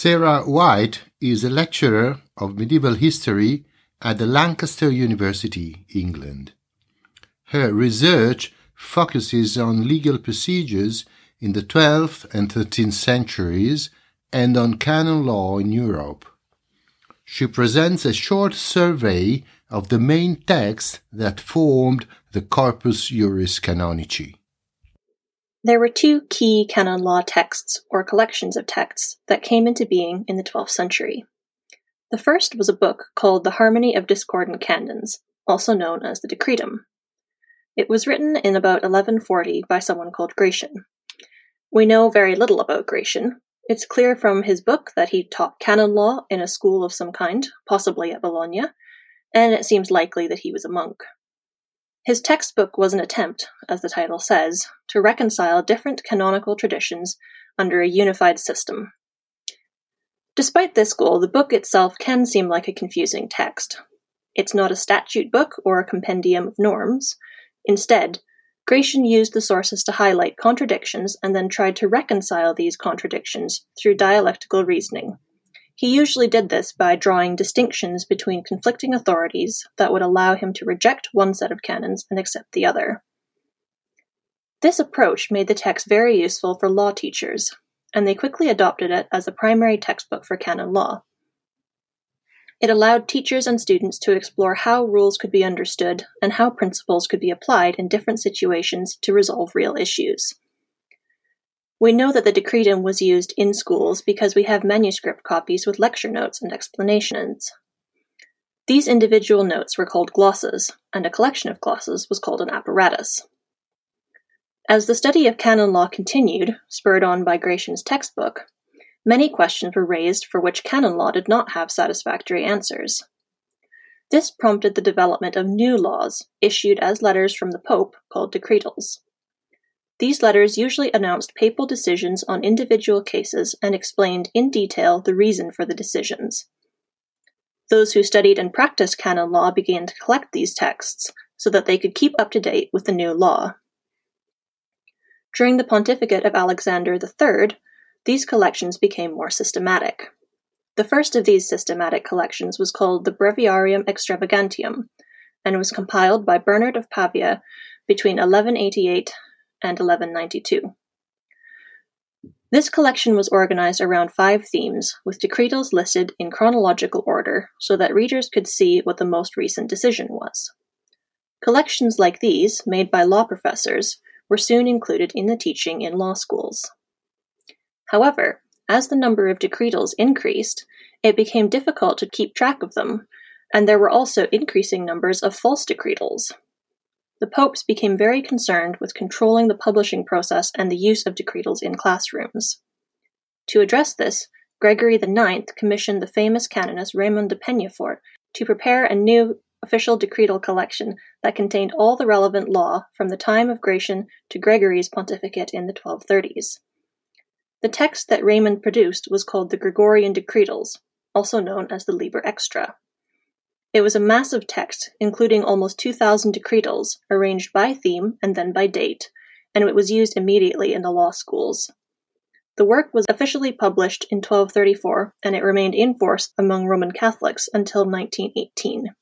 Sarah White is a lecturer of medieval history at the Lancaster University, England. Her research focuses on legal procedures in the 12th and 13th centuries and on canon law in Europe. She presents a short survey of the main texts that formed the Corpus Juris Canonici. There were two key canon law texts, or collections of texts, that came into being in the 12th century. The first was a book called The Harmony of Discordant Canons, also known as the Decretum. It was written in about 1140 by someone called Gratian. We know very little about Gratian. It's clear from his book that he taught canon law in a school of some kind, possibly at Bologna, and it seems likely that he was a monk. His textbook was an attempt, as the title says, to reconcile different canonical traditions under a unified system. Despite this goal, the book itself can seem like a confusing text. It's not a statute book or a compendium of norms. Instead, Gratian used the sources to highlight contradictions and then tried to reconcile these contradictions through dialectical reasoning. He usually did this by drawing distinctions between conflicting authorities that would allow him to reject one set of canons and accept the other. This approach made the text very useful for law teachers, and they quickly adopted it as a primary textbook for canon law. It allowed teachers and students to explore how rules could be understood and how principles could be applied in different situations to resolve real issues. We know that the Decretum was used in schools because we have manuscript copies with lecture notes and explanations. These individual notes were called glosses, and a collection of glosses was called an apparatus. As the study of canon law continued, spurred on by Gratian's textbook, many questions were raised for which canon law did not have satisfactory answers. This prompted the development of new laws, issued as letters from the Pope, called decretals. These letters usually announced papal decisions on individual cases and explained in detail the reason for the decisions. Those who studied and practiced canon law began to collect these texts so that they could keep up to date with the new law. During the pontificate of Alexander III, these collections became more systematic. The first of these systematic collections was called the Breviarium Extravagantium and was compiled by Bernard of Pavia between 1188 and 1192. This collection was organized around five themes, with decretals listed in chronological order so that readers could see what the most recent decision was. Collections like these, made by law professors, were soon included in the teaching in law schools. However, as the number of decretals increased, it became difficult to keep track of them, and there were also increasing numbers of false decretals, the popes became very concerned with controlling the publishing process and the use of decretals in classrooms. To address this, Gregory IX commissioned the famous canonist Raymond de Peñafort to prepare a new official decretal collection that contained all the relevant law from the time of Gratian to Gregory's pontificate in the 1230s. The text that Raymond produced was called the Gregorian Decretals, also known as the Liber Extra. It was a massive text, including almost two thousand decretals, arranged by theme and then by date, and it was used immediately in the law schools. The work was officially published in 1234, and it remained in force among Roman Catholics until 1918.